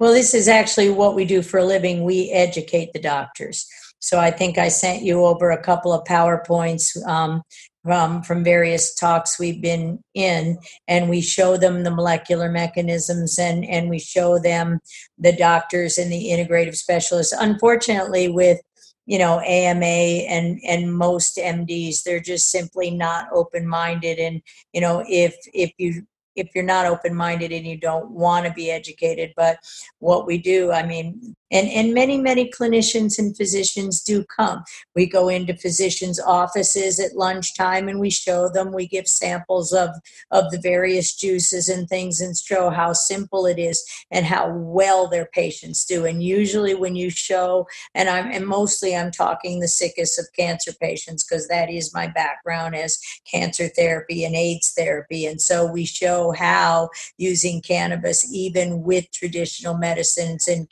S4: Well, this is actually what we do for a living. We educate the doctors. So I think I sent you over a couple of PowerPoints um, from, from various talks we've been in, and we show them the molecular mechanisms and, and we show them the doctors and the integrative specialists. Unfortunately, with you know AMA and and most MDs, they're just simply not open minded. And you know if if you if you're not open minded and you don't want to be educated, but what we do, I mean, and, and many, many clinicians and physicians do come. We go into physicians' offices at lunchtime and we show them, we give samples of, of the various juices and things and show how simple it is and how well their patients do. And usually when you show, and I'm and mostly I'm talking the sickest of cancer patients because that is my background as cancer therapy and AIDS therapy. And so we show how using cannabis, even with traditional medicines and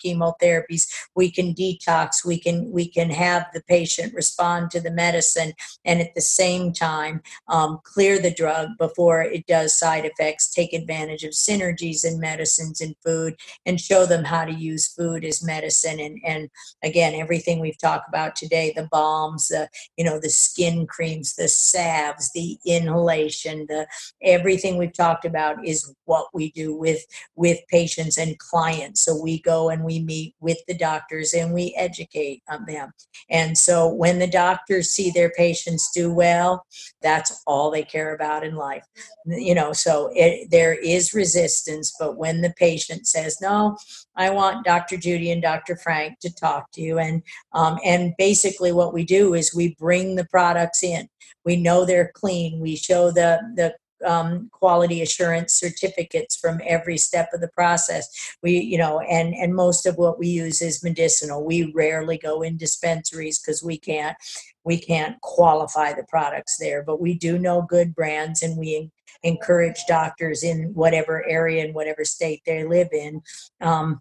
S4: chemotherapies, we can detox, we can we can have the patient respond to the medicine and at the same time um, clear the drug before it does side effects, take advantage of synergies in medicines and food, and show them how to use food as medicine. And and again, everything we've talked about today, the balms, the you know, the skin creams, the salves, the inhalation, the everything we've talked about is what we do with with patients and clients. So we go and we meet with the doctors and we educate them. And so when the doctors see their patients do well, that's all they care about in life. You know, so it, there is resistance, but when the patient says, "No, I want Dr. Judy and Dr. Frank to talk to you," and um, and basically what we do is we bring the products in. We know they're clean. We show the the um, quality assurance certificates from every step of the process. We, you know, and and most of what we use is medicinal. We rarely go in dispensaries because we can't we can't qualify the products there, but we do know good brands, and we encourage doctors in whatever area and whatever state they live in um,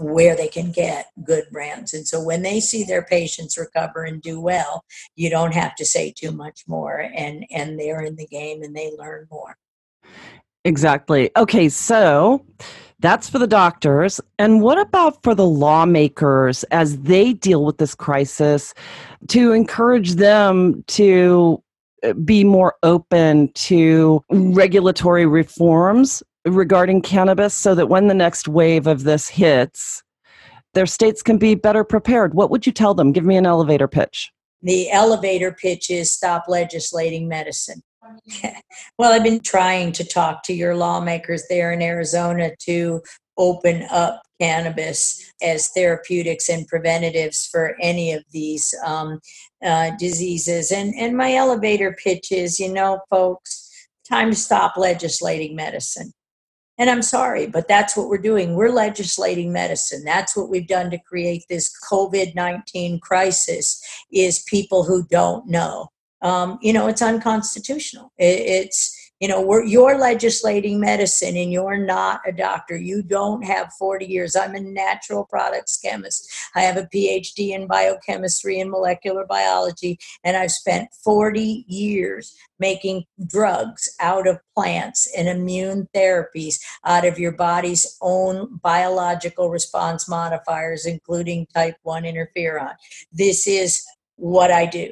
S4: where they can get good brands. And so when they see their patients recover and do well, you don't have to say too much more and and they're in the game and they learn more.
S3: Exactly. Okay, so that's for the doctors. And what about for the lawmakers as they deal with this crisis to encourage them to uh, be more open to regulatory reforms regarding cannabis so that when the next wave of this hits, their states can be better prepared? What would you tell them? Give me an elevator pitch.
S4: The elevator pitch is stop legislating medicine. well, I've been trying to talk to your lawmakers there in Arizona to open up cannabis as therapeutics and preventatives for any of these um, uh, diseases. And, and my elevator pitch is you know, folks, time to stop legislating medicine. And I'm sorry, but that's what we're doing. We're legislating medicine. That's what we've done to create this COVID-19 crisis is people who don't know. Um, you know, it's unconstitutional. It, it's you know we're, you're legislating medicine and you're not a doctor. You don't have 40 years. I'm a natural products chemist. I have a phd in biochemistry and molecular biology and i've spent 40 years making drugs out of plants and immune therapies out of your body's own biological response modifiers including type 1 interferon. This is what i do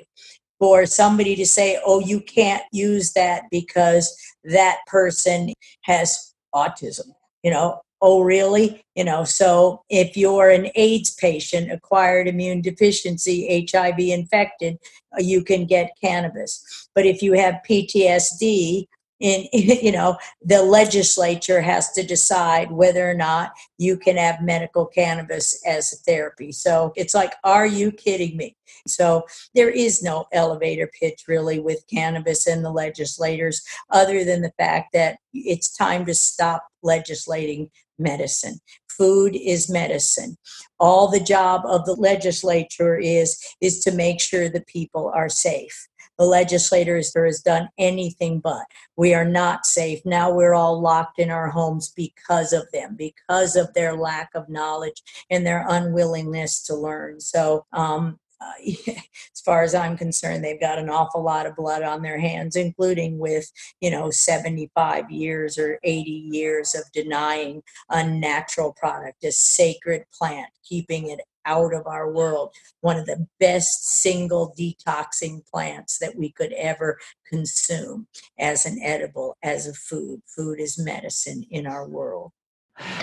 S4: for somebody to say, oh, you can't use that because that person has autism. You know, oh, really? You know, so if you're an AIDS patient, acquired immune deficiency, HIV infected, uh, you can get cannabis. But if you have PTSD, in you know the legislature has to decide whether or not you can have medical cannabis as a therapy. So it's like are you kidding me? So there is no elevator pitch really with cannabis and the legislators other than the fact that it's time to stop legislating medicine. Food is medicine. All the job of the legislature is is to make sure the people are safe the legislators there has done anything but. We are not safe. Now we're all locked in our homes because of them, because of their lack of knowledge and their unwillingness to learn. So, um, uh, as far as I'm concerned, they've got an awful lot of blood on their hands, including with, you know, 75 years or 80 years of denying a natural product, a sacred plant, keeping it out of our world. One of the best single detoxing plants that we could ever consume as an edible, as a food. Food is medicine in our world.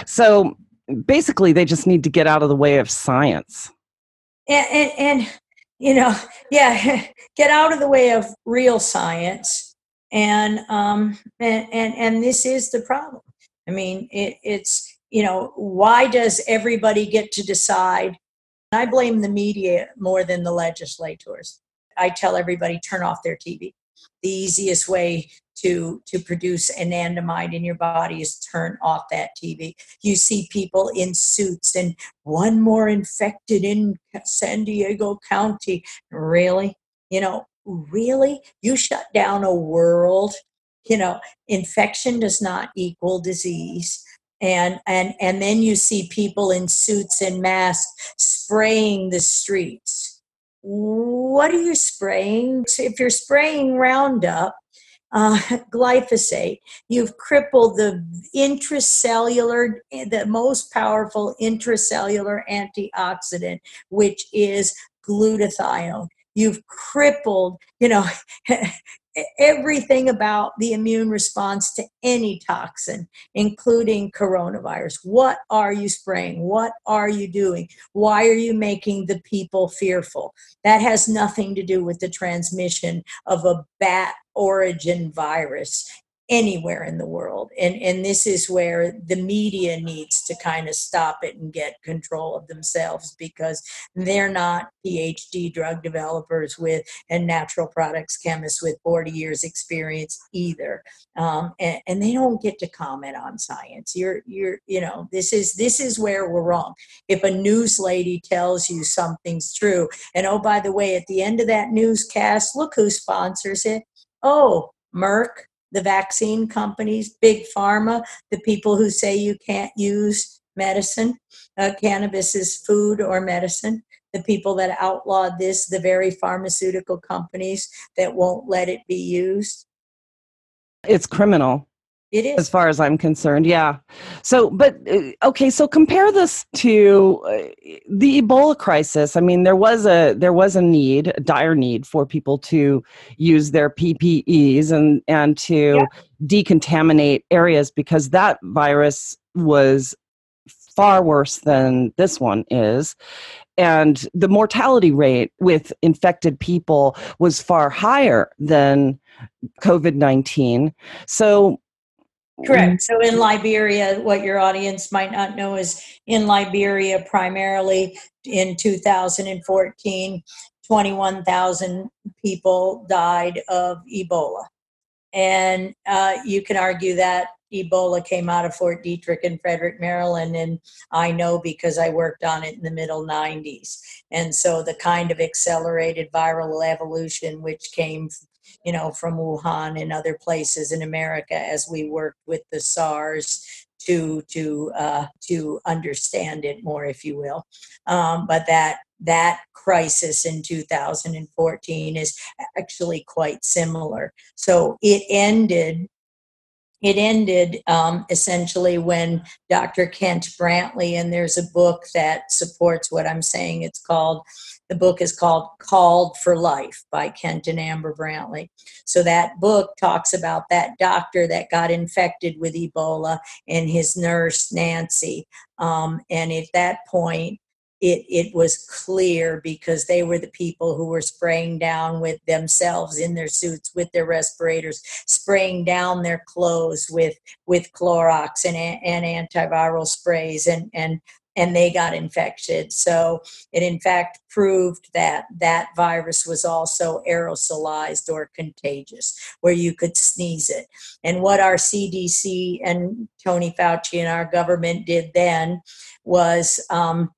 S3: So basically, they just need to get out of the way of science.
S4: And, and, and you know, yeah, get out of the way of real science. And um, and, and and this is the problem. I mean, it, it's you know, why does everybody get to decide I blame the media more than the legislators. I tell everybody turn off their TV. The easiest way to to produce anandamide in your body is turn off that TV. You see people in suits and one more infected in San Diego County. Really? You know, really? You shut down a world. You know, infection does not equal disease and and and then you see people in suits and masks spraying the streets. What are you spraying? If you're spraying roundup uh, glyphosate you've crippled the intracellular the most powerful intracellular antioxidant which is glutathione. You've crippled you know everything about the immune response to any toxin, including coronavirus. What are you spraying? What are you doing? Why are you making the people fearful? That has nothing to do with the transmission of a bat origin virus anywhere in the world. And and this is where the media needs to kind of stop it and get control of themselves because they're not phd drug developers with and natural products chemists with 40 years experience either. Um, and, and they don't get to comment on science. You're you're you know this is this is where we're wrong. If a news lady tells you something's true and oh by the way at the end of that newscast look who sponsors it. Oh merck the vaccine companies, big pharma, the people who say you can't use medicine, uh, cannabis is food or medicine, the people that outlawed this, the very pharmaceutical companies that won't let it be used.
S3: It's criminal.
S4: It is.
S3: As far as I'm concerned, yeah. So, but uh, okay, so compare this to uh, the Ebola crisis. I mean, there was a there was a need, a dire need for people to use their PPEs and and to yeah. decontaminate areas because that virus was far worse than this one is and the mortality rate with infected people was far higher than COVID 19. So,
S4: Correct. So in Liberia, what your audience might not know is in Liberia, primarily in 2014, 21,000 people died of Ebola. And uh, you can argue that Ebola came out of Fort Detrick in Frederick, Maryland, and I know because I worked on it in the middle 90s. And so the kind of accelerated viral evolution which came you know, from Wuhan and other places in America as we worked with the SARS to to uh, to understand it more, if you will. Um, but that that crisis in 2014 is actually quite similar. So it ended. It ended um, essentially when Dr. Kent Brantly, and there's a book that supports what I'm saying. It's called the book is called Called for Life by Kent and Amber Brantly. So that book talks about that doctor that got infected with Ebola and his nurse, Nancy. Um, and at that point, it, it was clear because they were the people who were spraying down with themselves in their suits with their respirators, spraying down their clothes with with Clorox and, and antiviral sprays and, and and they got infected. So it in fact proved that that virus was also aerosolized or contagious, where you could sneeze it. And what our CDC and Tony Fauci and our government did then was um,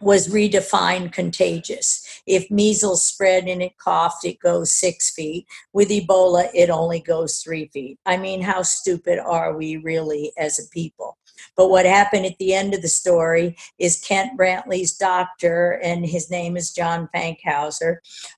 S4: was redefined contagious. If measles spread and it coughed, it goes six feet. With Ebola, it only goes three feet. I mean, how stupid are we really as a people? But what happened at the end of the story is Kent Brantly's doctor, and his name is John Fankhauser,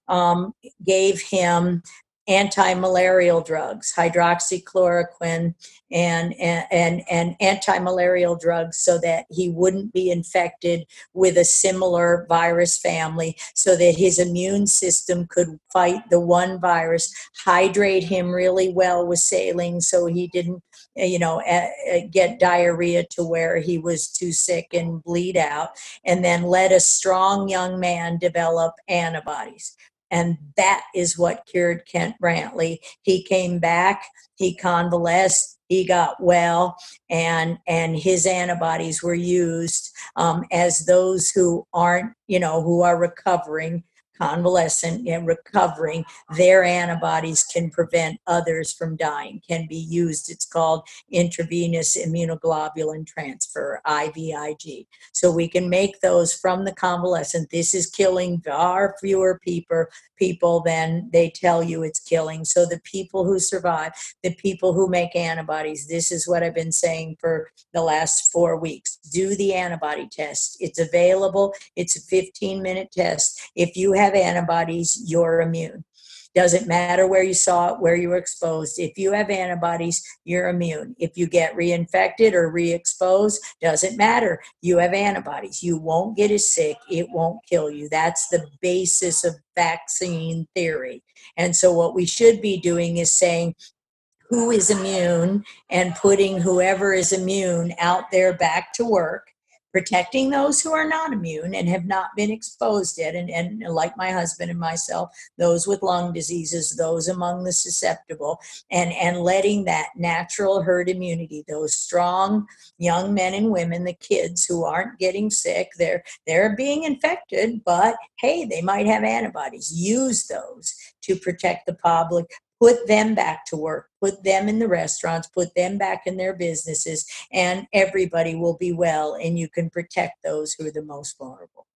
S4: um, gave him anti-malarial drugs, hydroxychloroquine and, and, and, and anti-malarial drugs so that he wouldn't be infected with a similar virus family so that his immune system could fight the one virus, hydrate him really well with saline so he didn't you know get diarrhea to where he was too sick and bleed out and then let a strong young man develop antibodies and that is what cured Kent Brantly. He came back, he convalesced, he got well, and and his antibodies were used um, as those who aren't, you know, who are recovering convalescent and recovering, their antibodies can prevent others from dying, can be used. It's called intravenous immunoglobulin transfer, IVIG. So we can make those from the convalescent. This is killing far fewer people, people than they tell you it's killing. So the people who survive, the people who make antibodies, this is what I've been saying for the last four weeks. Do the antibody test. It's available. It's a 15 minute test. If you have have antibodies, you're immune. Doesn't matter where you saw it, where you were exposed. If you have antibodies, you're immune. If you get reinfected or re exposed, doesn't matter. You have antibodies. You won't get as sick. It won't kill you. That's the basis of vaccine theory. And so, what we should be doing is saying, who is immune and putting whoever is immune out there back to work protecting those who are not immune and have not been exposed yet. And, and like my husband and myself those with lung diseases those among the susceptible and and letting that natural herd immunity those strong young men and women the kids who aren't getting sick they're they're being infected but hey they might have antibodies. Use those to protect the public put them back to work, put them in the restaurants, put them back in their businesses, and everybody will be well, and you can protect those who are the most vulnerable.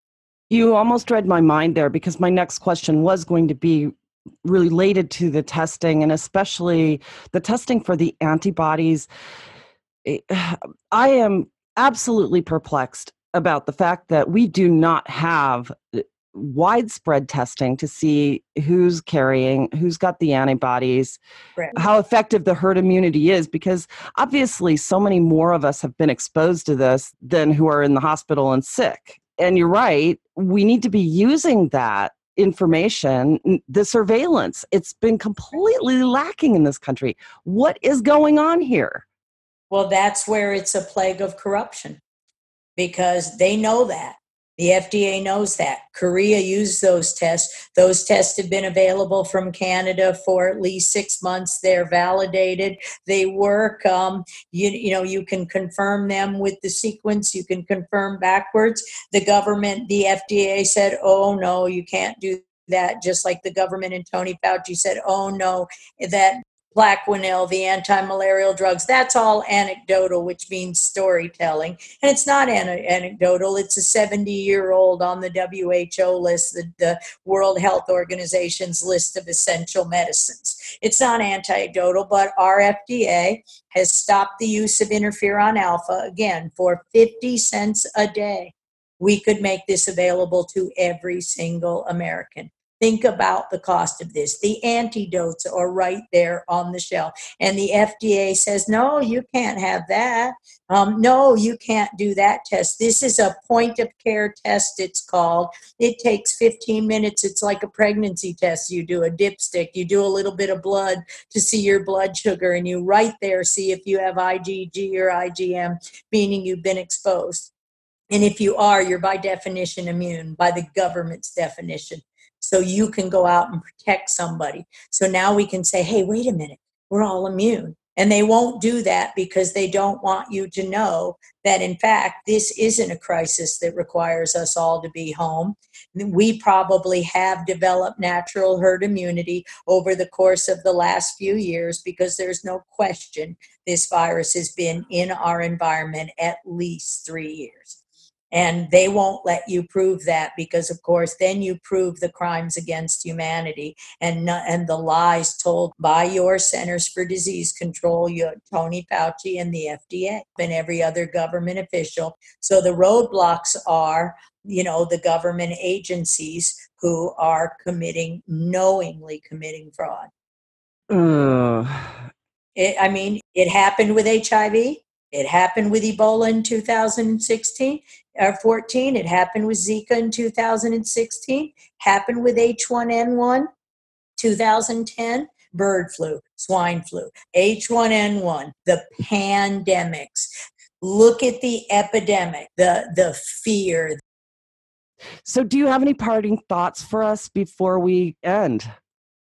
S3: You almost read my mind there because my next question was going to be related to the testing and especially the testing for the antibodies. Eh, I am absolutely perplexed about the fact that we do not have eh, widespread testing to see who's carrying, who's got the antibodies, right. how effective the herd immunity is, because obviously so many more of us have been exposed to this than who are in the hospital and sick. And you're right, we need to be using that information, the surveillance. It's been completely lacking in this country. What is going on here?
S4: Well, that's where it's a plague of corruption because they know that the FDA knows that. Korea used those tests. Those tests have been available from Canada for at least six months. They're validated. They work. Um, you, you know, you can confirm them with the sequence. You can confirm backwards. The government, the FDA said, oh, no, you can't do that, just like the government and Tony Fauci said, oh no, that Plaquenil, the anti-malarial drugs. That's all anecdotal, which means storytelling. And it's not an- anecdotal. It's a 70-year-old on the WHO list, the, the World Health Organization's list of essential medicines. It's not anecdotal, but our FDA has stopped the use of interferon alpha again for 50 cents a day. We could make this available to every single American. Think about the cost of this. The antidotes are right there on the shelf. And the FDA says, no, you can't have that. Um, no, you can't do that test. This is a point of care test, it's called. It takes 15 minutes. It's like a pregnancy test. You do a dipstick, you do a little bit of blood to see your blood sugar, and you right there see if you have IgG or IgM, meaning you've been exposed. And if you are, you're by definition immune, by the government's definition so you can go out and protect somebody. So now we can say, hey, wait a minute, we're all immune. And they won't do that because they don't want you to know that, in fact, this isn't a crisis that requires us all to be home. We probably have developed natural herd immunity over the course of the last few years because there's no question this virus has been in our environment at least three years and they won't let you prove that because of course then you prove the crimes against humanity and and the lies told by your centers for disease control your tony fauci and the fda and every other government official. So the roadblocks are you know the government agencies who are committing knowingly committing fraud. Uh. it, i mean it happened with hiv it happened with Ebola in 2016 or 14. It happened with Zika in 2016. Happened with H1N1 2010. Bird flu, swine flu, H1N1, the pandemics. Look at the epidemic, the the fear.
S3: So, do you have any parting thoughts for us before we end?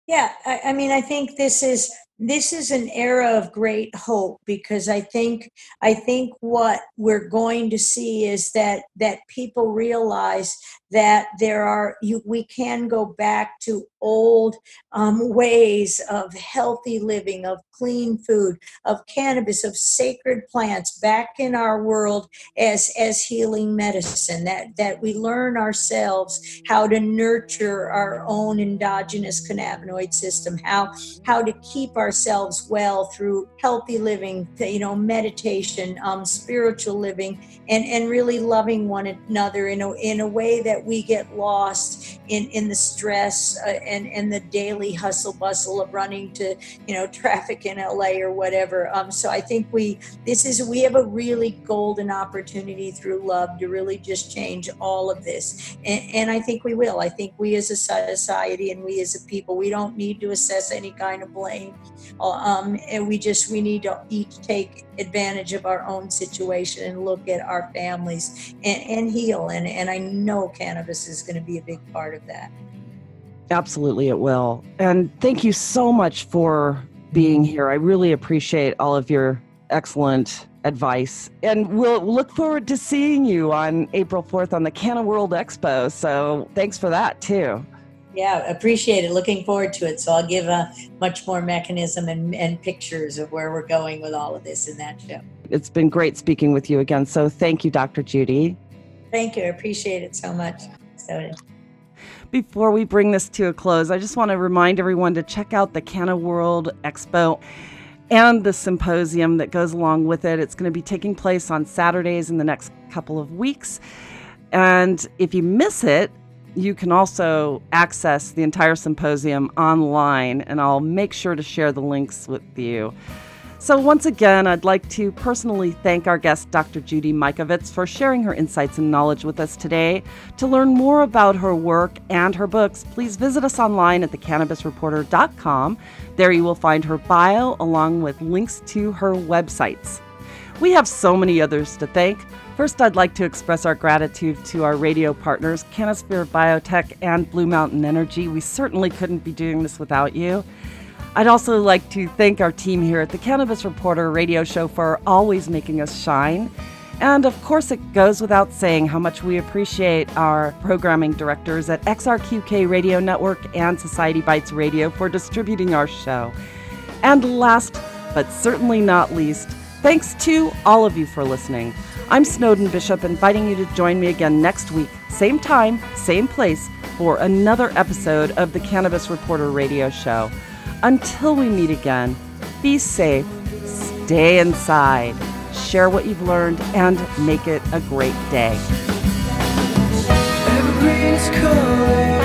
S4: Yeah, I, I mean, I think this is this is an era of great hope because i think i think what we're going to see is that that people realize that there are you we can go back to old um, ways of healthy living of clean food of cannabis of sacred plants back in our world as as healing medicine that that we learn ourselves how to nurture our own endogenous cannabinoid system how how to keep ourselves well through healthy living you know meditation um, spiritual living and and really loving one another in a in a way that we get lost in in the stress uh, and and the daily hustle bustle of running to you know traffic in LA or whatever. Um, so I think we this is we have a really golden opportunity through love to really just change all of this, and, and I think we will. I think we as a society and we as a people, we don't need to assess any kind of blame, um, and we just we need to each take advantage of our own situation and look at our families and, and heal. And, and I know cannabis is going to be a big part of that.
S3: Absolutely, it will. And thank you so much for being here. I really appreciate all of your excellent advice. And we'll look forward to seeing you on April 4th on the Canna World Expo. So thanks for that, too.
S4: Yeah, appreciate it. Looking forward to it. So I'll give a much more mechanism and, and pictures of where we're going with all of this in that show.
S3: It's been great speaking with you again. So thank you, Dr. Judy.
S4: Thank you. I appreciate it so much. So
S3: before we bring this to a close, I just want to remind everyone to check out the Canna World Expo and the symposium that goes along with it. It's going to be taking place on Saturdays in the next couple of weeks. And if you miss it, you can also access the entire symposium online, and I'll make sure to share the links with you. So, once again, I'd like to personally thank our guest, Dr. Judy Mikovits, for sharing her insights and knowledge with us today. To learn more about her work and her books, please visit us online at thecannabisreporter.com. There you will find her bio along with links to her websites. We have so many others to thank. First, I'd like to express our gratitude to our radio partners, Canosphere Biotech and Blue Mountain Energy. We certainly couldn't be doing this without you. I'd also like to thank our team here at the Cannabis Reporter radio show for always making us shine. And of course, it goes without saying how much we appreciate our programming directors at XRQK Radio Network and Society Bites Radio for distributing our show. And last but certainly not least, thanks to all of you for listening. I'm Snowden Bishop, inviting you to join me again next week, same time, same place, for another episode of the Cannabis Reporter radio show. Until we meet again, be safe, stay inside, share what you've learned, and make it a great day. Calling.